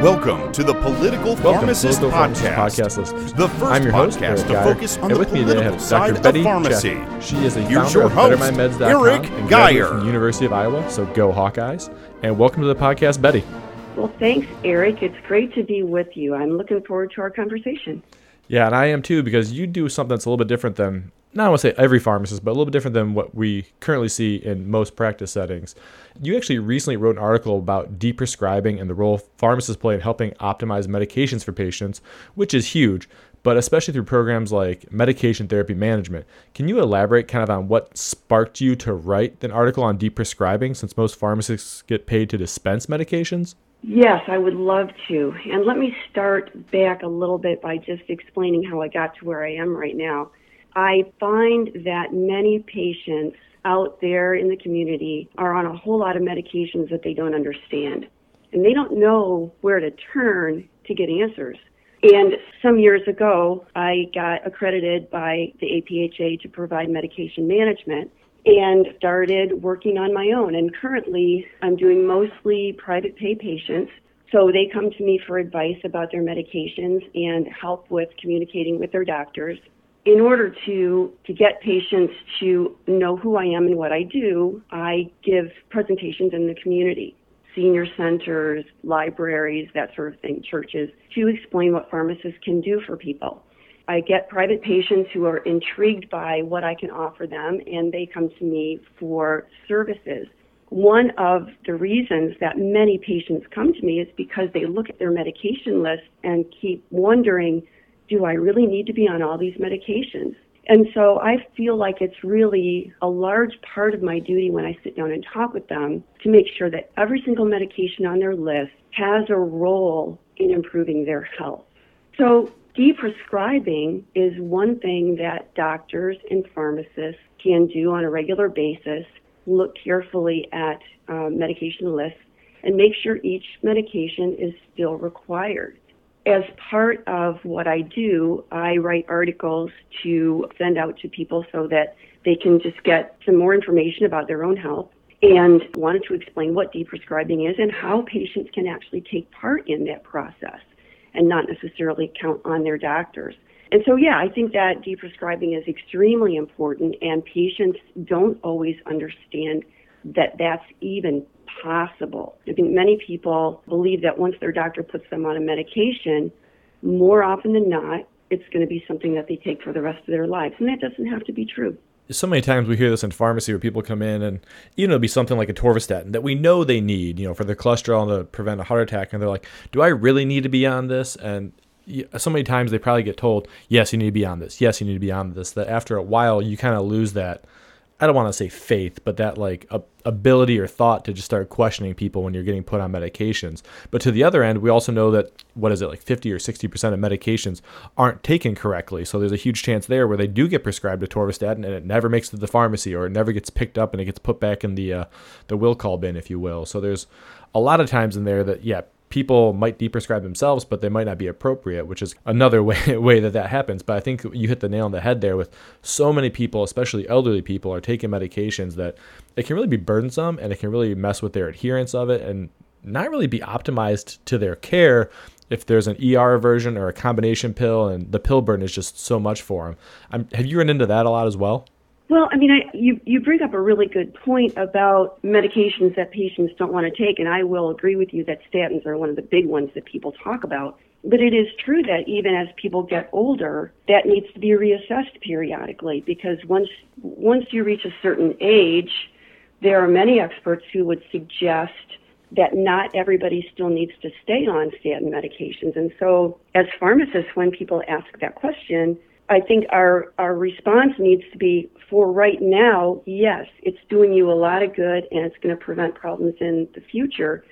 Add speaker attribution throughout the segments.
Speaker 1: Welcome to the Political
Speaker 2: Welcome
Speaker 1: Pharmacist,
Speaker 2: Political
Speaker 1: Podcast.
Speaker 2: Pharmacist Podcast Listeners.
Speaker 1: The first
Speaker 2: I'm your host,
Speaker 1: podcast
Speaker 2: Eric
Speaker 1: to
Speaker 2: Geyer,
Speaker 1: focus on
Speaker 2: and
Speaker 1: the
Speaker 2: with me today I
Speaker 1: political
Speaker 2: have
Speaker 1: side
Speaker 2: Dr.
Speaker 1: of
Speaker 2: Betty
Speaker 1: pharmacy.
Speaker 2: Chaffee. She is a
Speaker 1: Here's
Speaker 2: founder
Speaker 1: your
Speaker 2: of
Speaker 1: host,
Speaker 2: BetterMyMeds.com
Speaker 1: Eric
Speaker 2: and
Speaker 1: Geyer.
Speaker 2: from the University of Iowa, so go Hawkeyes. And welcome to the podcast, Betty.
Speaker 3: Well, thanks, Eric. It's great to be with you. I'm looking forward to our conversation.
Speaker 2: Yeah, and I am too because you do something that's a little bit different than not I want say every pharmacist, but a little bit different than what we currently see in most practice settings. You actually recently wrote an article about deprescribing and the role pharmacists play in helping optimize medications for patients, which is huge, but especially through programs like medication therapy management. Can you elaborate kind of on what sparked you to write an article on deprescribing since most pharmacists get paid to dispense medications?
Speaker 3: Yes, I would love to. And let me start back a little bit by just explaining how I got to where I am right now. I find that many patients out there in the community are on a whole lot of medications that they don't understand. And they don't know where to turn to get answers. And some years ago, I got accredited by the APHA to provide medication management and started working on my own. And currently, I'm doing mostly private pay patients. So they come to me for advice about their medications and help with communicating with their doctors. In order to, to get patients to know who I am and what I do, I give presentations in the community, senior centers, libraries, that sort of thing, churches, to explain what pharmacists can do for people. I get private patients who are intrigued by what I can offer them, and they come to me for services. One of the reasons that many patients come to me is because they look at their medication list and keep wondering, do I really need to be on all these medications? And so I feel like it's really a large part of my duty when I sit down and talk with them to make sure that every single medication on their list has a role in improving their health. So deprescribing is one thing that doctors and pharmacists can do on a regular basis. Look carefully at uh, medication lists and make sure each medication is still required. As part of what I do, I write articles to send out to people so that they can just get some more information about their own health and wanted to explain what deprescribing is and how patients can actually take part in that process and not necessarily count on their doctors. And so, yeah, I think that deprescribing is extremely important, and patients don't always understand that that's even possible. I think many people believe that once their doctor puts them on a medication, more often than not, it's going to be something that they take for the rest of their lives. And that doesn't have to be true.
Speaker 2: so many times we hear this in pharmacy where people come in and you know it'll be something like atorvastatin that we know they need you know for their cholesterol and to prevent a heart attack and they're like do i really need to be on this and so many times they probably get told yes you need to be on this yes you need to be on this that after a while you kind of lose that i don't want to say faith but that like a, ability or thought to just start questioning people when you're getting put on medications. But to the other end we also know that what is it like 50 or 60 percent of medications aren't taken correctly. So there's a huge chance there where they do get prescribed atorvastatin and it never makes it to the pharmacy or it never gets picked up and it gets put back in the uh, the will call bin if you will. So there's a lot of times in there that yeah people might deprescribe themselves, but they might not be appropriate, which is another way way that that happens. But I think you hit the nail on the head there. With so many people, especially elderly people, are taking medications that it can really be burdensome and it can really mess with their adherence of it and not really be optimized to their care if there's an ER version or a combination pill, and the pill burden is just so much for them. I'm, have you run into that a lot as well?
Speaker 3: Well, I mean, I, you you bring up a really good point about medications that patients don't want to take, and I will agree with you that statins are one of the big ones that people talk about. But it is true that even as people get older, that needs to be reassessed periodically because once once you reach a certain age, there are many experts who would suggest that not everybody still needs to stay on statin medications. And so, as pharmacists, when people ask that question, I think our, our response needs to be for right now, yes, it's doing you a lot of good and it's going to prevent problems in the future.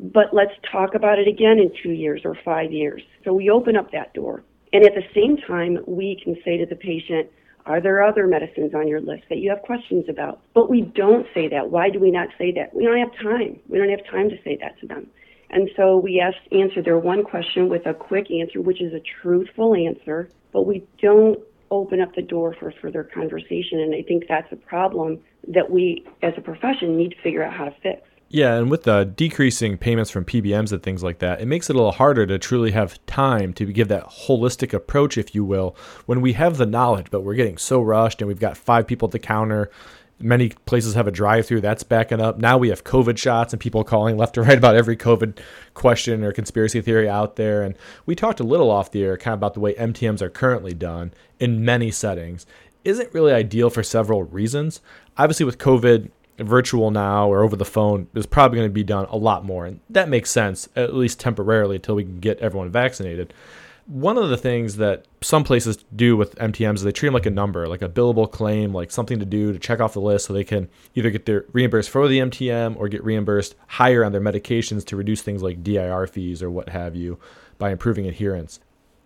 Speaker 3: But let's talk about it again in two years or five years. So we open up that door. And at the same time, we can say to the patient, are there other medicines on your list that you have questions about? But we don't say that. Why do we not say that? We don't have time. We don't have time to say that to them. And so we ask, answer their one question with a quick answer, which is a truthful answer, but we don't open up the door for further conversation. And I think that's a problem that we, as a profession, need to figure out how to fix.
Speaker 2: Yeah, and with the decreasing payments from PBMs and things like that, it makes it a little harder to truly have time to give that holistic approach, if you will, when we have the knowledge, but we're getting so rushed and we've got five people at the counter. Many places have a drive through that's backing up. Now we have COVID shots and people calling left and right about every COVID question or conspiracy theory out there. And we talked a little off the air kind of about the way MTMs are currently done in many settings. Isn't really ideal for several reasons. Obviously, with COVID, virtual now or over the phone is probably going to be done a lot more. And that makes sense, at least temporarily, until we can get everyone vaccinated. One of the things that some places do with MTMs is they treat them like a number, like a billable claim, like something to do to check off the list so they can either get their reimbursed for the MTM or get reimbursed higher on their medications to reduce things like DIR fees or what have you by improving adherence.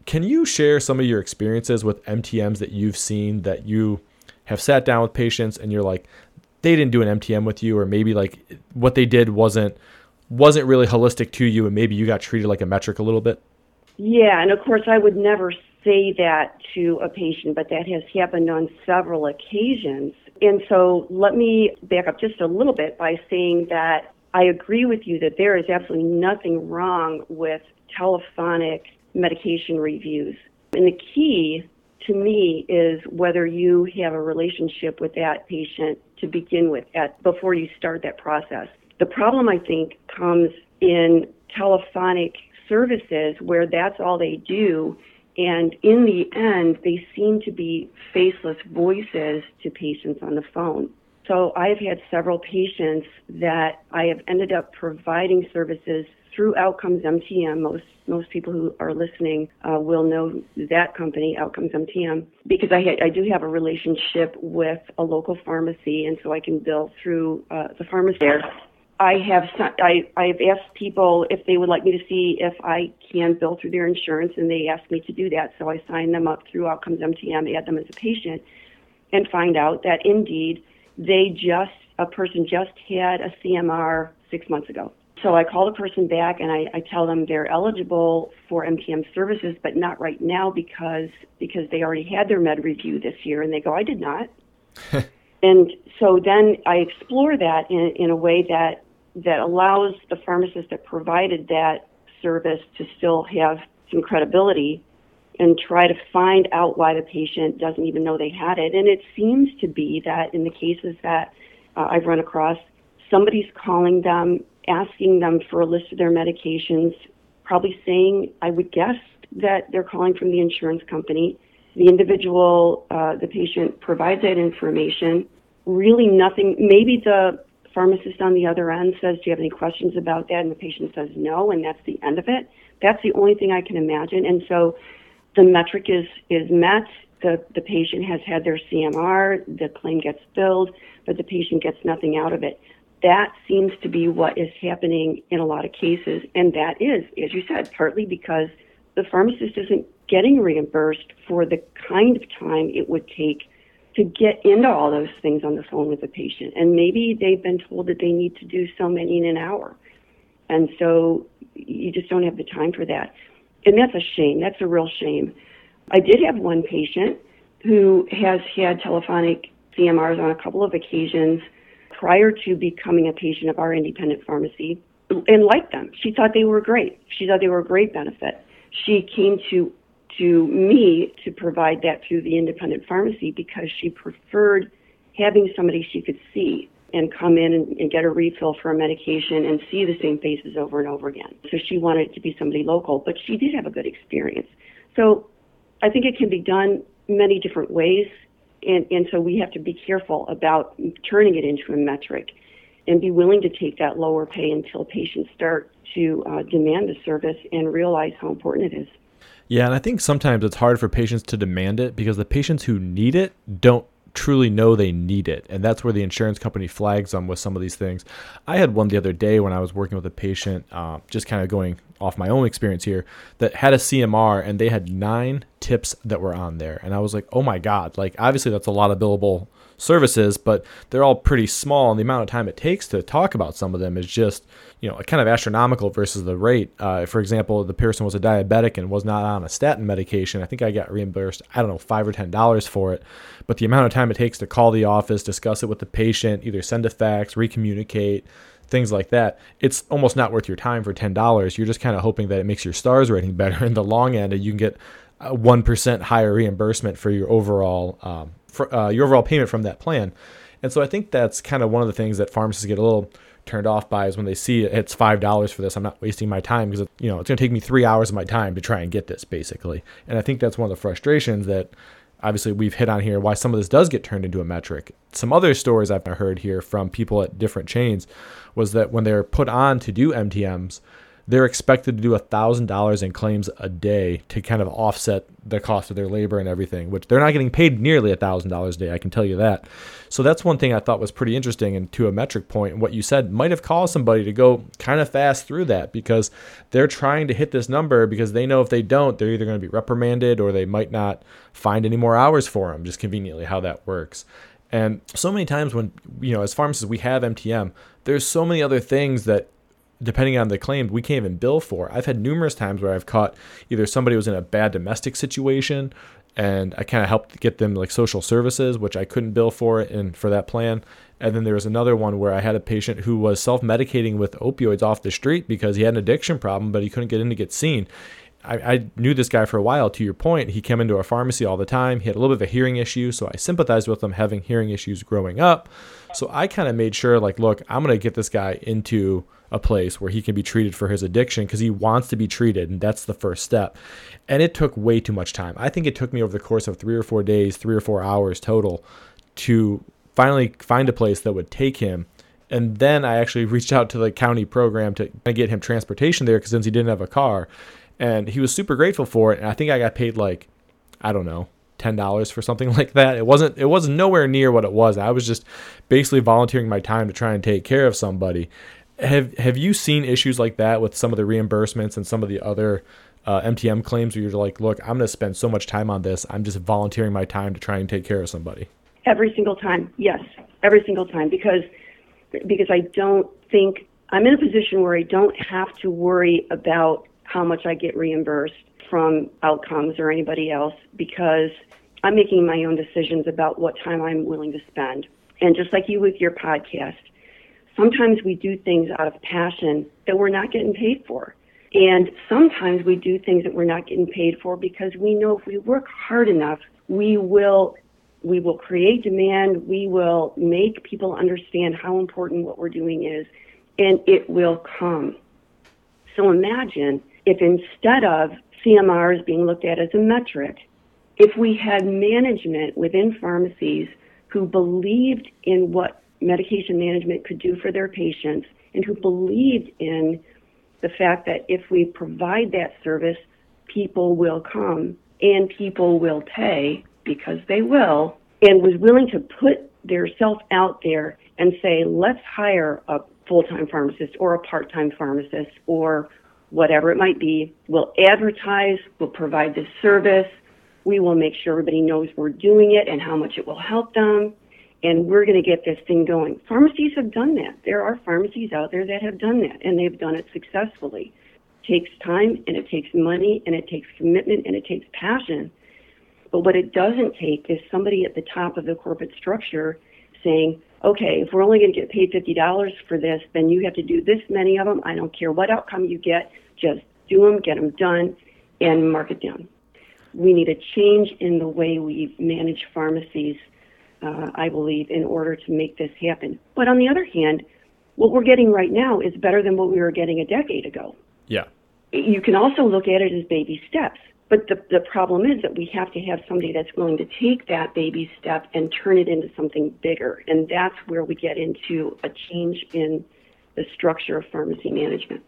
Speaker 2: Can you share some of your experiences with MTMs that you've seen that you have sat down with patients and you're like, they didn't do an MTM with you, or maybe like what they did wasn't wasn't really holistic to you, and maybe you got treated like a metric a little bit.
Speaker 3: Yeah, and of course, I would never say that to a patient, but that has happened on several occasions. And so let me back up just a little bit by saying that I agree with you that there is absolutely nothing wrong with telephonic medication reviews. And the key to me is whether you have a relationship with that patient to begin with at before you start that process. The problem I think comes in telephonic services where that's all they do and in the end they seem to be faceless voices to patients on the phone. So I've had several patients that I have ended up providing services through Outcomes MTM. Most most people who are listening uh, will know that company, Outcomes MTM, because I ha- I do have a relationship with a local pharmacy, and so I can bill through uh, the pharmacy there. I have I I've asked people if they would like me to see if I can bill through their insurance, and they asked me to do that. So I sign them up through Outcomes MTM, add them as a patient, and find out that indeed they just a person just had a CMR six months ago. So I call the person back and I, I tell them they're eligible for MTM services, but not right now because because they already had their med review this year, and they go, I did not. and so then I explore that in, in a way that that allows the pharmacist that provided that service to still have some credibility and try to find out why the patient doesn't even know they had it. And it seems to be that in the cases that uh, I've run across, somebody's calling them asking them for a list of their medications, probably saying, I would guess that they're calling from the insurance company. The individual, uh, the patient provides that information. Really nothing, maybe the pharmacist on the other end says, Do you have any questions about that? And the patient says no, and that's the end of it. That's the only thing I can imagine. And so the metric is, is met. The, the patient has had their CMR, the claim gets billed, but the patient gets nothing out of it that seems to be what is happening in a lot of cases. And that is, as you said, partly because the pharmacist isn't getting reimbursed for the kind of time it would take to get into all those things on the phone with the patient. And maybe they've been told that they need to do so many in an hour. And so you just don't have the time for that. And that's a shame. That's a real shame. I did have one patient who has had telephonic CMRs on a couple of occasions prior to becoming a patient of our independent pharmacy and liked them. She thought they were great. She thought they were a great benefit. She came to to me to provide that through the independent pharmacy because she preferred having somebody she could see and come in and, and, get a refill for a medication and see the same faces over and over again. So she wanted it to be somebody local, but she did have a good experience. So I think it can be done many different ways and, and so we have to be careful about turning it into a metric and be willing to take that lower pay until patients start to uh, demand the service and realize how important it is.
Speaker 2: Yeah, and I think sometimes it's hard for patients to demand it because the patients who need it don't truly know they need it. And that's where the insurance company flags them with some of these things. I had one the other day when I was working with a patient, uh, just kind of going off my own experience here, that had a CMR and they had nine tips that were on there. And I was like, oh my God, like obviously that's a lot of billable services, but they're all pretty small, and the amount of time it takes to talk about some of them is just, you know, kind of astronomical versus the rate. Uh, for example, the person was a diabetic and was not on a statin medication. I think I got reimbursed, I don't know, five or ten dollars for it, but the amount of time it takes to call the office, discuss it with the patient, either send a fax, recommunicate, things like that, it's almost not worth your time for ten dollars. You're just kind of hoping that it makes your stars rating better in the long end, and you can get a one percent higher reimbursement for your overall um, uh, your overall payment from that plan. And so I think that's kind of one of the things that pharmacists get a little turned off by is when they see it's five dollars for this. I'm not wasting my time because you know it's going to take me three hours of my time to try and get this basically. And I think that's one of the frustrations that obviously we've hit on here why some of this does get turned into a metric. Some other stories I've heard here from people at different chains was that when they're put on to do MTMs, they're expected to do $1,000 in claims a day to kind of offset the cost of their labor and everything, which they're not getting paid nearly $1,000 a day, I can tell you that. So that's one thing I thought was pretty interesting. And to a metric point, what you said might have caused somebody to go kind of fast through that because they're trying to hit this number because they know if they don't, they're either going to be reprimanded or they might not find any more hours for them, just conveniently how that works. And so many times when, you know, as pharmacists, we have MTM, there's so many other things that depending on the claim, we can't even bill for. I've had numerous times where I've caught either somebody was in a bad domestic situation and I kind of helped get them like social services, which I couldn't bill for it and for that plan. And then there was another one where I had a patient who was self-medicating with opioids off the street because he had an addiction problem, but he couldn't get in to get seen. I, I, knew this guy for a while. To your point, he came into our pharmacy all the time. He had a little bit of a hearing issue, so I sympathized with him having hearing issues growing up. So I kind of made sure, like, look, I'm gonna get this guy into a place where he can be treated for his addiction because he wants to be treated, and that's the first step. And it took way too much time. I think it took me over the course of three or four days, three or four hours total, to finally find a place that would take him. And then I actually reached out to the county program to get him transportation there because since he didn't have a car, and he was super grateful for it. And I think I got paid like, I don't know, ten dollars for something like that. It wasn't it wasn't nowhere near what it was. I was just basically volunteering my time to try and take care of somebody have have you seen issues like that with some of the reimbursements and some of the other uh, MTM claims where you're like, look, I'm going to spend so much time on this. I'm just volunteering my time to try and take care of somebody.
Speaker 3: Every single time, yes, every single time, because because I don't think I'm in a position where I don't have to worry about how much I get reimbursed from outcomes or anybody else because I'm making my own decisions about what time I'm willing to spend. And just like you with your podcast, Sometimes we do things out of passion that we're not getting paid for. And sometimes we do things that we're not getting paid for because we know if we work hard enough, we will we will create demand, we will make people understand how important what we're doing is, and it will come. So imagine if instead of CMRs being looked at as a metric, if we had management within pharmacies who believed in what medication management could do for their patients and who believed in the fact that if we provide that service, people will come and people will pay because they will, and was willing to put their self out there and say, let's hire a full time pharmacist or a part time pharmacist or whatever it might be. We'll advertise, we'll provide this service, we will make sure everybody knows we're doing it and how much it will help them and we're going to get this thing going. Pharmacies have done that. There are pharmacies out there that have done that, and they've done it successfully. It takes time, and it takes money, and it takes commitment, and it takes passion. But what it doesn't take is somebody at the top of the corporate structure saying, okay, if we're only going to get paid $50 for this, then you have to do this many of them. I don't care what outcome you get, just do them, get them done, and mark it down. We need a change in the way we manage pharmacies uh, I believe, in order to make this happen. But on the other hand, what we're getting right now is better than what we were getting a decade ago.
Speaker 2: Yeah.
Speaker 3: You can also look at it as baby steps. But the, the problem is that we have to have somebody that's willing to take that baby step and turn it into something bigger. And that's where we get into a change in the structure of pharmacy management.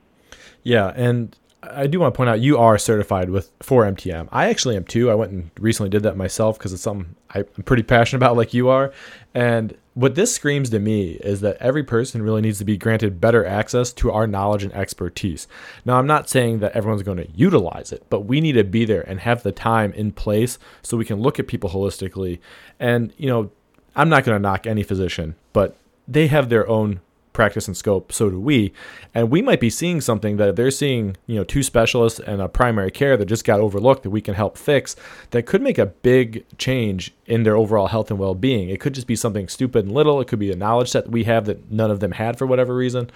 Speaker 2: Yeah. And I do want to point out you are certified with for MTM. I actually am too. I went and recently did that myself because it's something I'm pretty passionate about, like you are. And what this screams to me is that every person really needs to be granted better access to our knowledge and expertise. Now, I'm not saying that everyone's going to utilize it, but we need to be there and have the time in place so we can look at people holistically. And you know, I'm not going to knock any physician, but they have their own practice and scope, so do we. And we might be seeing something that they're seeing, you know, two specialists and a primary care that just got overlooked that we can help fix that could make a big change in their overall health and well being. It could just be something stupid and little. It could be a knowledge that we have that none of them had for whatever reason.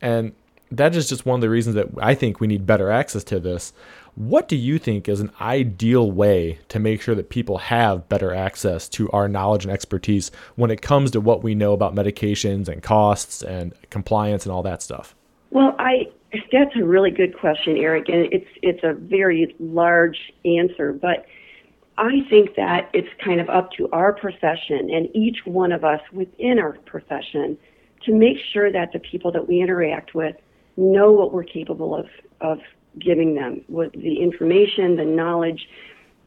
Speaker 2: And that is just one of the reasons that I think we need better access to this. What do you think is an ideal way to make sure that people have better access to our knowledge and expertise when it comes to what we know about medications and costs and compliance and all that stuff?
Speaker 3: Well, I that's a really good question, Eric, and it's it's a very large answer, but I think that it's kind of up to our profession and each one of us within our profession to make sure that the people that we interact with know what we're capable of of giving them with the information, the knowledge,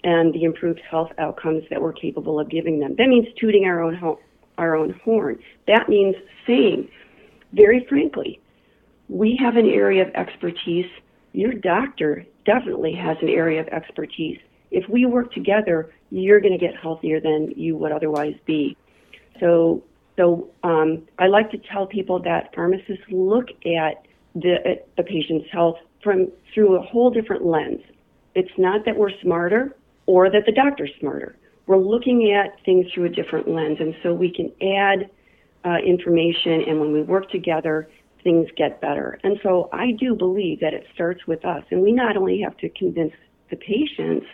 Speaker 3: and the improved health outcomes that we're capable of giving them. That means tooting our own ho- our own horn. That means saying, very frankly, we have an area of expertise. Your doctor definitely has an area of expertise. If we work together, you're going to get healthier than you would otherwise be. So, so um, I like to tell people that pharmacists look at the, the patient's health from through a whole different lens. It's not that we're smarter or that the doctor's smarter. We're looking at things through a different lens, and so we can add uh, information, and when we work together, things get better. And so I do believe that it starts with us, and we not only have to convince the patients,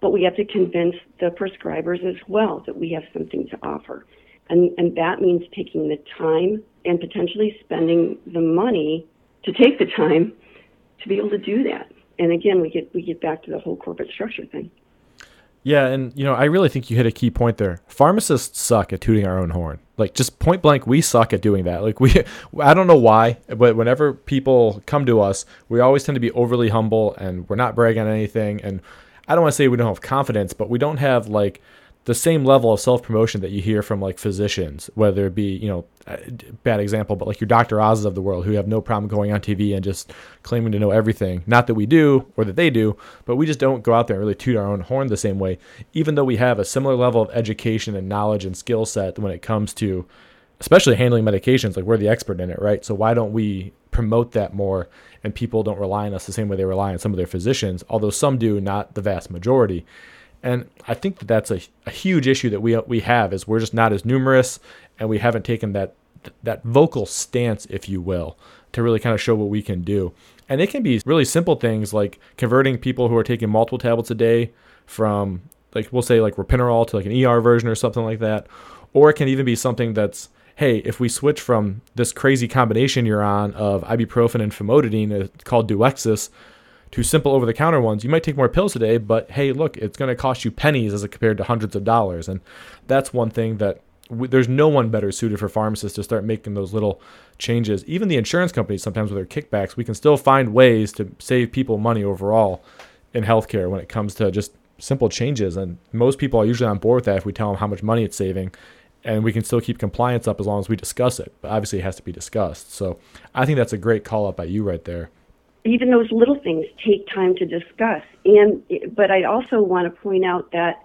Speaker 3: but we have to convince the prescribers as well that we have something to offer. And, and that means taking the time and potentially spending the money to take the time to be able to do that. And again, we get we get back to the whole corporate structure thing.
Speaker 2: Yeah, and you know, I really think you hit a key point there. Pharmacists suck at tooting our own horn. Like just point blank, we suck at doing that. Like we I don't know why, but whenever people come to us, we always tend to be overly humble and we're not bragging on anything and I don't want to say we don't have confidence, but we don't have like the same level of self promotion that you hear from like physicians, whether it be, you know, bad example, but like your Dr. Oz's of the world who have no problem going on TV and just claiming to know everything. Not that we do or that they do, but we just don't go out there and really toot our own horn the same way, even though we have a similar level of education and knowledge and skill set when it comes to especially handling medications. Like we're the expert in it, right? So why don't we promote that more and people don't rely on us the same way they rely on some of their physicians, although some do, not the vast majority. And I think that that's a, a huge issue that we we have is we're just not as numerous, and we haven't taken that that vocal stance, if you will, to really kind of show what we can do. And it can be really simple things like converting people who are taking multiple tablets a day from like we'll say like ropinirole to like an ER version or something like that, or it can even be something that's hey, if we switch from this crazy combination you're on of ibuprofen and famotidine uh, called Duexis to simple over the counter ones, you might take more pills today, but hey, look, it's going to cost you pennies as compared to hundreds of dollars. And that's one thing that we, there's no one better suited for pharmacists to start making those little changes. Even the insurance companies, sometimes with their kickbacks, we can still find ways to save people money overall in healthcare when it comes to just simple changes. And most people are usually on board with that if we tell them how much money it's saving. And we can still keep compliance up as long as we discuss it. But obviously, it has to be discussed. So I think that's a great call out by you right there
Speaker 3: even those little things take time to discuss. And but I also want to point out that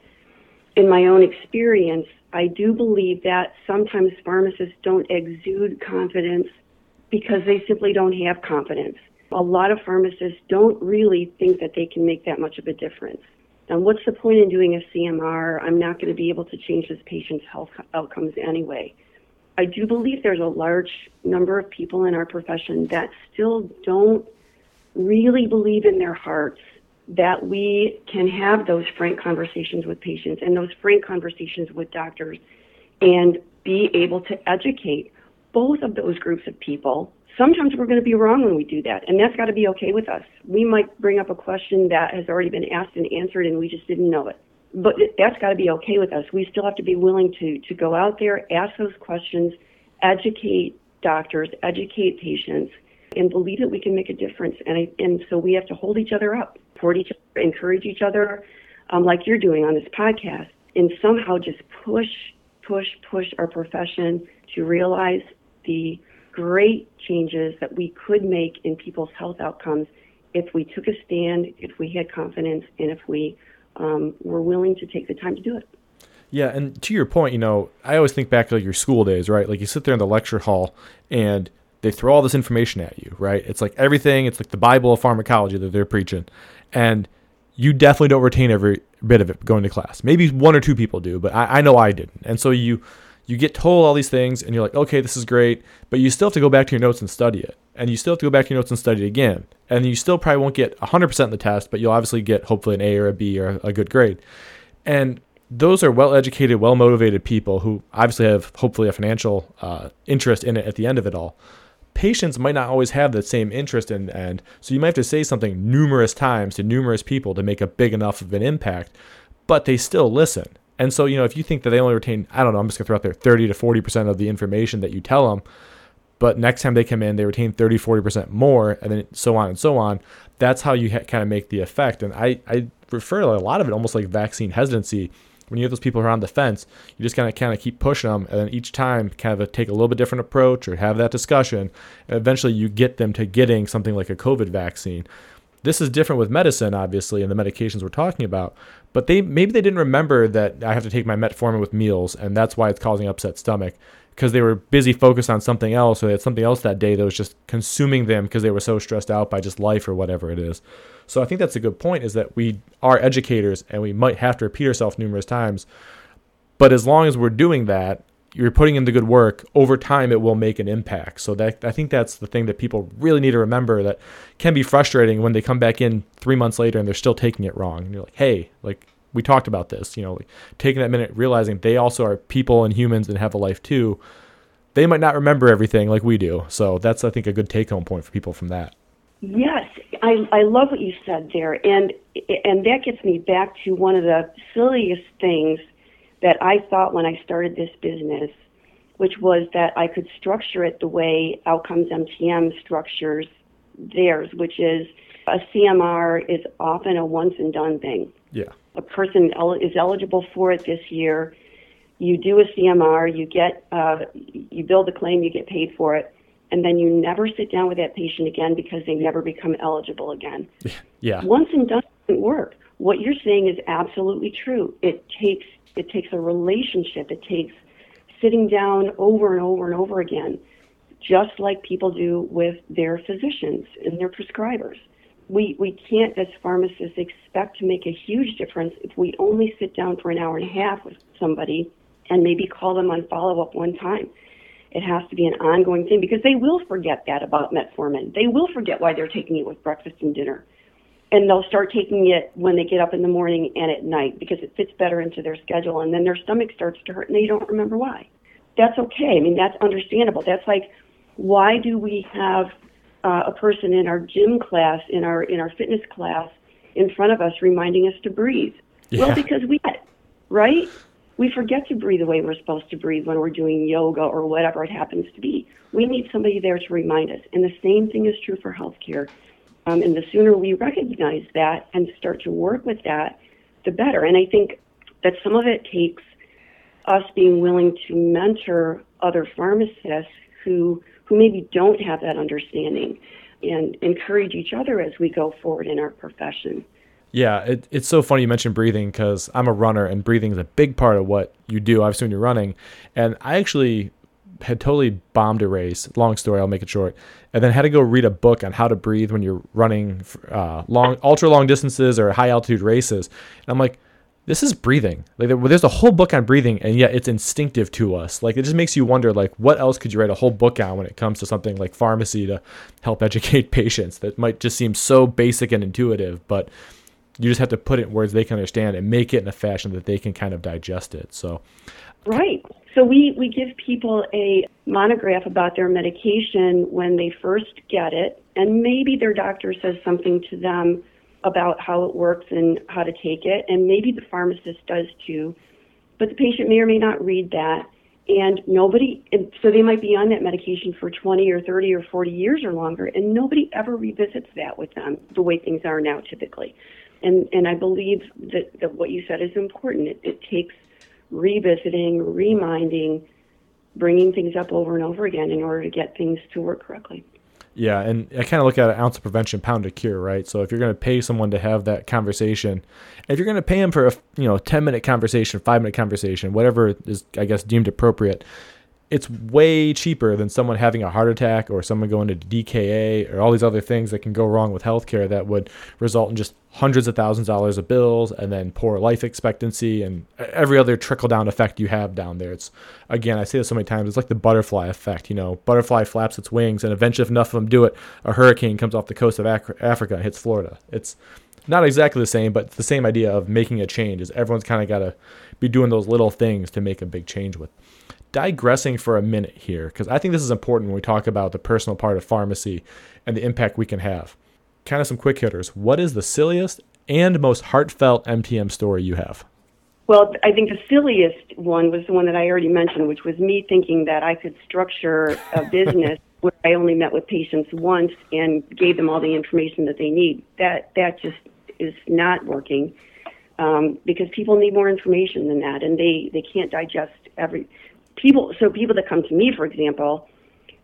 Speaker 3: in my own experience, I do believe that sometimes pharmacists don't exude confidence because they simply don't have confidence. A lot of pharmacists don't really think that they can make that much of a difference. And what's the point in doing a CMR? I'm not going to be able to change this patient's health outcomes anyway. I do believe there's a large number of people in our profession that still don't really believe in their hearts that we can have those frank conversations with patients and those frank conversations with doctors and be able to educate both of those groups of people. Sometimes we're going to be wrong when we do that, and that's got to be okay with us. We might bring up a question that has already been asked and answered, and we just didn't know it. But that's got to be okay with us. We still have to be willing to, to go out there, ask those questions, educate doctors, educate patients, and believe that we can make a difference. And I, and so we have to hold each other up, support each other, encourage each other, um, like you're doing on this podcast, and somehow just push, push, push our profession to realize the great changes that we could make in people's health outcomes if we took a stand, if we had confidence, and if we um, were willing to take the time to do it.
Speaker 2: Yeah, and to your point, you know, I always think back to like your school days, right? Like you sit there in the lecture hall and they throw all this information at you, right? It's like everything, it's like the Bible of pharmacology that they're preaching. And you definitely don't retain every bit of it going to class. Maybe one or two people do, but I, I know I didn't. And so you you get told all these things and you're like, okay, this is great, but you still have to go back to your notes and study it. And you still have to go back to your notes and study it again. And you still probably won't get 100% in the test, but you'll obviously get hopefully an A or a B or a good grade. And those are well educated, well motivated people who obviously have hopefully a financial uh, interest in it at the end of it all. Patients might not always have the same interest in and so you might have to say something numerous times to numerous people to make a big enough of an impact, but they still listen. And so, you know, if you think that they only retain, I don't know, I'm just gonna throw out there 30 to 40% of the information that you tell them, but next time they come in, they retain 30, 40% more, and then so on and so on. That's how you ha- kind of make the effect. And I, I refer to a lot of it almost like vaccine hesitancy when you have those people on the fence, you just kind of kind of keep pushing them, and then each time kind of take a little bit different approach or have that discussion, and eventually you get them to getting something like a COVID vaccine. This is different with medicine, obviously, and the medications we're talking about. But they maybe they didn't remember that I have to take my metformin with meals, and that's why it's causing upset stomach because they were busy focused on something else, or they had something else that day that was just consuming them because they were so stressed out by just life or whatever it is. So I think that's a good point is that we are educators and we might have to repeat ourselves numerous times. But as long as we're doing that, you're putting in the good work, over time it will make an impact. So that I think that's the thing that people really need to remember that can be frustrating when they come back in 3 months later and they're still taking it wrong. And you're like, "Hey, like we talked about this, you know, like taking that minute realizing they also are people and humans and have a life too. They might not remember everything like we do. So that's I think a good take home point for people from that.
Speaker 3: Yes, I, I love what you said there, and and that gets me back to one of the silliest things that I thought when I started this business, which was that I could structure it the way Outcomes MTM structures theirs, which is a CMR is often a once and done thing.
Speaker 2: Yeah,
Speaker 3: a person is eligible for it this year. You do a CMR, you get uh, you build a claim, you get paid for it and then you never sit down with that patient again because they never become eligible again.
Speaker 2: Yeah.
Speaker 3: Once and done doesn't work. What you're saying is absolutely true. It takes it takes a relationship. It takes sitting down over and over and over again, just like people do with their physicians and their prescribers. We we can't as pharmacists expect to make a huge difference if we only sit down for an hour and a half with somebody and maybe call them on follow up one time it has to be an ongoing thing because they will forget that about metformin. They will forget why they're taking it with breakfast and dinner. And they'll start taking it when they get up in the morning and at night because it fits better into their schedule. And then their stomach starts to hurt and they don't remember why. That's okay. I mean, that's understandable. That's like, why do we have uh, a person in our gym class, in our in our fitness class, in front of us, reminding us to breathe? Yeah. Well, because we, right? We forget to breathe the way we're supposed to breathe when we're doing yoga or whatever it happens to be. We need somebody there to remind us. And the same thing is true for healthcare. Um, and the sooner we recognize that and start to work with that, the better. And I think that some of it takes us being willing to mentor other pharmacists who who maybe don't have that understanding and encourage each other as we go forward in our profession.
Speaker 2: Yeah, it, it's so funny you mentioned breathing because I'm a runner and breathing is a big part of what you do, obviously, when you're running. And I actually had totally bombed a race. Long story, I'll make it short. And then had to go read a book on how to breathe when you're running uh, long, ultra long distances or high altitude races. And I'm like, this is breathing. Like there's a whole book on breathing, and yet it's instinctive to us. Like it just makes you wonder, like what else could you write a whole book on when it comes to something like pharmacy to help educate patients? That might just seem so basic and intuitive, but you just have to put it in words they can understand and make it in a fashion that they can kind of digest it. So,
Speaker 3: right. So we we give people a monograph about their medication when they first get it, and maybe their doctor says something to them about how it works and how to take it, and maybe the pharmacist does too. But the patient may or may not read that, and nobody. So they might be on that medication for 20 or 30 or 40 years or longer, and nobody ever revisits that with them the way things are now typically and and I believe that, that what you said is important. It, it takes revisiting, reminding, bringing things up over and over again in order to get things to work correctly.
Speaker 2: Yeah, and I kind of look at an ounce of prevention, pound of cure, right? So if you're going to pay someone to have that conversation, if you're going to pay them for a you know 10 minute conversation, five minute conversation, whatever is I guess deemed appropriate, it's way cheaper than someone having a heart attack or someone going to DKA or all these other things that can go wrong with healthcare that would result in just hundreds of thousands of dollars of bills and then poor life expectancy and every other trickle down effect you have down there. It's again, I say this so many times, it's like the butterfly effect. You know, butterfly flaps its wings and eventually, if enough of them do it, a hurricane comes off the coast of Africa and hits Florida. It's not exactly the same, but the same idea of making a change. Is everyone's kind of got to be doing those little things to make a big change with digressing for a minute here, because I think this is important when we talk about the personal part of pharmacy and the impact we can have. Kind of some quick hitters. What is the silliest and most heartfelt MTM story you have?
Speaker 3: Well, I think the silliest one was the one that I already mentioned, which was me thinking that I could structure a business where I only met with patients once and gave them all the information that they need. That that just is not working um, because people need more information than that, and they they can't digest every people, so people that come to me, for example,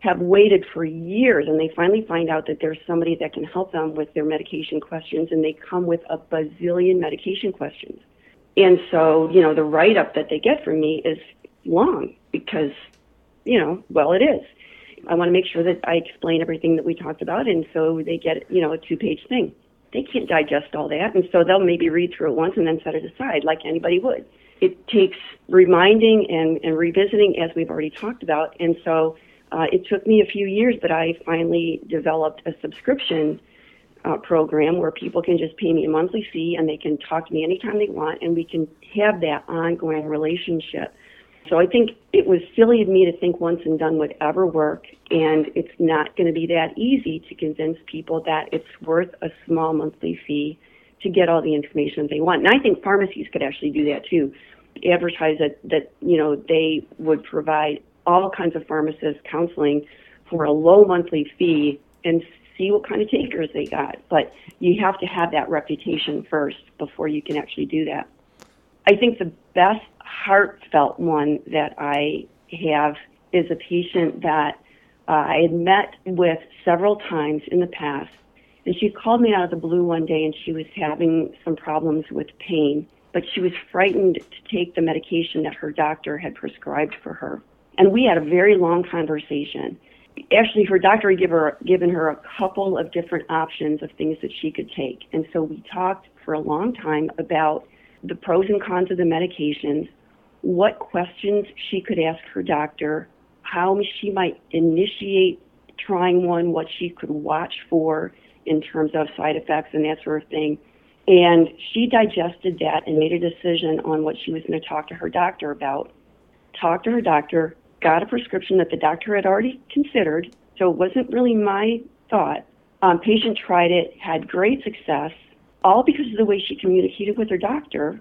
Speaker 3: have waited for years and they finally find out that there's somebody that can help them with their medication questions and they come with a bazillion medication questions. And so, you know, the write up that they get from me is long because, you know, well, it is. I want to make sure that I explain everything that we talked about, and so they get, you know, a two page thing. They can't digest all that, and so they'll maybe read through it once and then set it aside like anybody would it takes reminding and, and revisiting, as we've already talked about. And so uh, it took me a few years, but I finally developed a subscription uh, program where people can just pay me a monthly fee and they can talk to me anytime they want, and we can have that ongoing relationship. So I think it was silly of me to think once and done would ever work, and it's not going to be that easy to convince people that it's worth a small monthly fee to get all the information they want. And I think pharmacies could actually do that too. Advertise that, that you know, they would provide all kinds of pharmacist counseling for a low monthly fee and see what kind of takers they got. But you have to have that reputation first before you can actually do that. I think the best heartfelt one that I have is a patient that uh, I had met with several times in the past and she called me out of the blue one day and she was having some problems with pain, but she was frightened to take the medication that her doctor had prescribed for her. And we had a very long conversation. Actually, her doctor had give her, given her a couple of different options of things that she could take. And so we talked for a long time about the pros and cons of the medications, what questions she could ask her doctor, how she might initiate trying one, what she could watch for, in terms of side effects and that sort of thing. And she digested that and made a decision on what she was going to talk to her doctor about. Talked to her doctor, got a prescription that the doctor had already considered, so it wasn't really my thought. Um, patient tried it, had great success, all because of the way she communicated with her doctor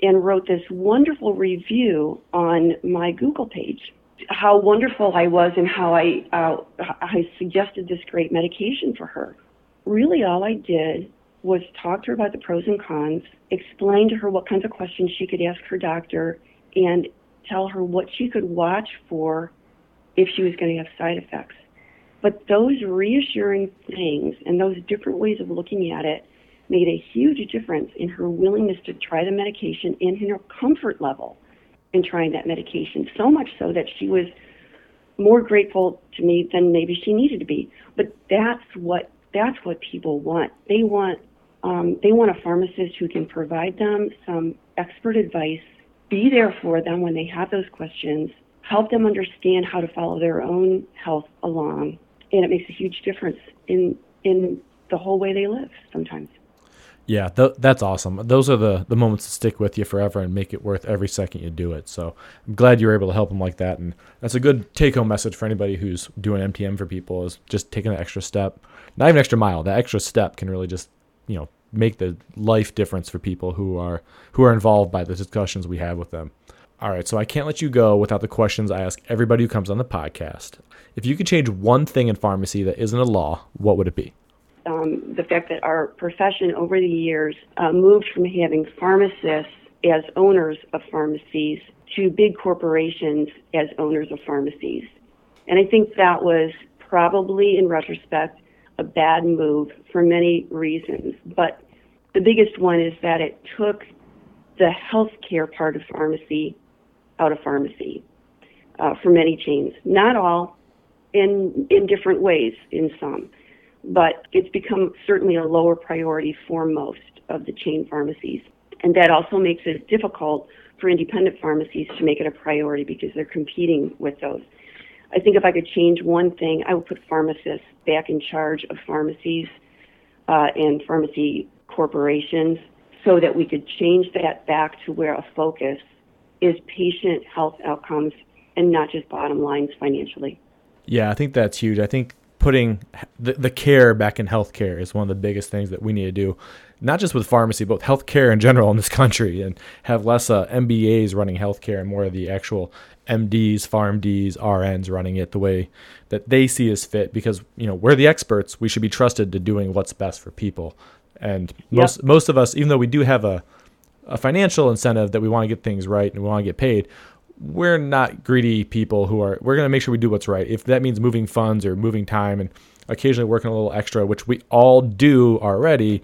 Speaker 3: and wrote this wonderful review on my Google page. How wonderful I was and how I uh, I suggested this great medication for her really all I did was talk to her about the pros and cons, explain to her what kinds of questions she could ask her doctor, and tell her what she could watch for if she was going to have side effects. But those reassuring things and those different ways of looking at it made a huge difference in her willingness to try the medication and in her comfort level in trying that medication. So much so that she was more grateful to me than maybe she needed to be. But that's what that's what people want. They want um, they want a pharmacist who can provide them some expert advice, be there for them when they have those questions, help them understand how to follow their own health along, and it makes a huge difference in in the whole way they live sometimes.
Speaker 2: Yeah, th- that's awesome. Those are the, the moments that stick with you forever and make it worth every second you do it. So I'm glad you were able to help them like that. And that's a good take home message for anybody who's doing MTM for people is just taking an extra step, not even extra mile. That extra step can really just, you know, make the life difference for people who are who are involved by the discussions we have with them. All right, so I can't let you go without the questions I ask everybody who comes on the podcast. If you could change one thing in pharmacy that isn't a law, what would it be?
Speaker 3: Um, the fact that our profession over the years uh, moved from having pharmacists as owners of pharmacies to big corporations as owners of pharmacies. And I think that was probably, in retrospect, a bad move for many reasons. But the biggest one is that it took the healthcare part of pharmacy out of pharmacy uh, for many chains. Not all, in in different ways in some, but it's become certainly a lower priority for most of the chain pharmacies, and that also makes it difficult for independent pharmacies to make it a priority because they're competing with those. I think if I could change one thing, I would put pharmacists back in charge of pharmacies uh, and pharmacy corporations so that we could change that back to where a focus is patient health outcomes and not just bottom lines financially.
Speaker 2: Yeah, I think that's huge. I think putting the, the care back in healthcare is one of the biggest things that we need to do, not just with pharmacy, but with healthcare in general in this country, and have less uh, MBAs running healthcare and more of the actual MDs, PharmDs, RNs running it the way that they see as fit. Because you know we're the experts, we should be trusted to doing what's best for people. And most yep. most of us, even though we do have a a financial incentive that we want to get things right and we want to get paid, we're not greedy people who are we're going to make sure we do what's right. If that means moving funds or moving time and occasionally working a little extra which we all do already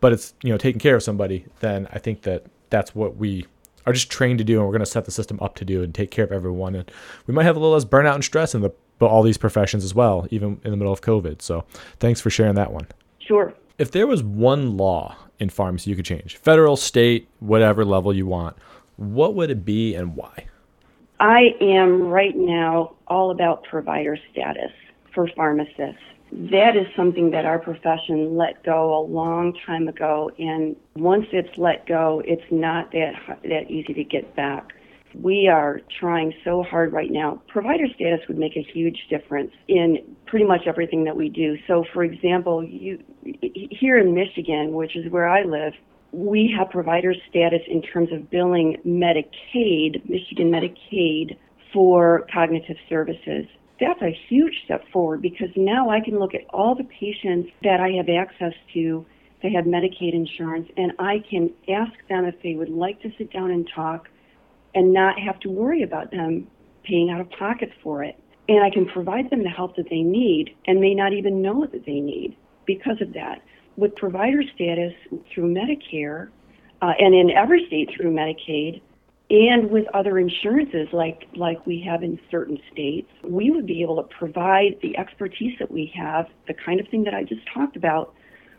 Speaker 2: but it's you know taking care of somebody then i think that that's what we are just trained to do and we're going to set the system up to do and take care of everyone. And we might have a little less burnout and stress in the but all these professions as well even in the middle of covid. So thanks for sharing that one.
Speaker 3: Sure.
Speaker 2: If there was one law in pharmacy you could change federal state whatever level you want what would it be and why
Speaker 3: I am right now all about provider status for pharmacists. That is something that our profession let go a long time ago, and once it's let go, it's not that that easy to get back. We are trying so hard right now. Provider status would make a huge difference in pretty much everything that we do. So, for example, you here in Michigan, which is where I live, we have provider status in terms of billing Medicaid, Michigan Medicaid, for cognitive services. That's a huge step forward because now I can look at all the patients that I have access to that have Medicaid insurance and I can ask them if they would like to sit down and talk and not have to worry about them paying out of pocket for it. And I can provide them the help that they need and may not even know that they need because of that with provider status through Medicare, uh, and in every state through Medicaid, and with other insurances like like we have in certain states, we would be able to provide the expertise that we have, the kind of thing that I just talked about,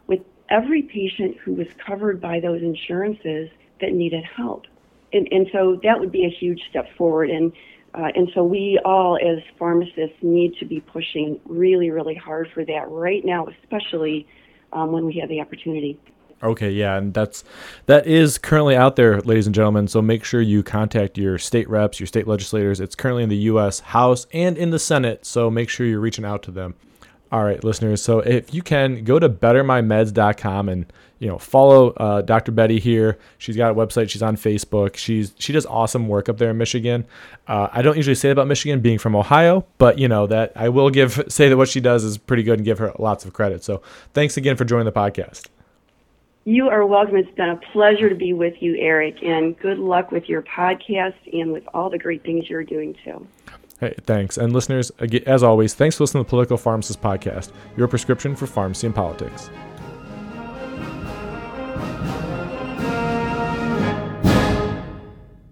Speaker 3: with every patient who was covered by those insurances that needed help. And, and so that would be a huge step forward. And uh, and so we all, as pharmacists, need to be pushing really, really hard for that right now, especially um, when we have the opportunity.
Speaker 2: Okay, yeah, and that's that is currently out there, ladies and gentlemen. So make sure you contact your state reps, your state legislators. It's currently in the U.S. House and in the Senate, so make sure you're reaching out to them. All right, listeners. So if you can go to bettermymeds.com and you know follow uh, Dr. Betty here. She's got a website. She's on Facebook. She's she does awesome work up there in Michigan. Uh, I don't usually say about Michigan being from Ohio, but you know that I will give say that what she does is pretty good and give her lots of credit. So thanks again for joining the podcast.
Speaker 3: You are welcome. It's been a pleasure to be with you, Eric, and good luck with your podcast and with all the great things you're doing too.
Speaker 2: Hey, thanks. And listeners, as always, thanks for listening to the Political Pharmacist Podcast, your prescription for pharmacy and politics.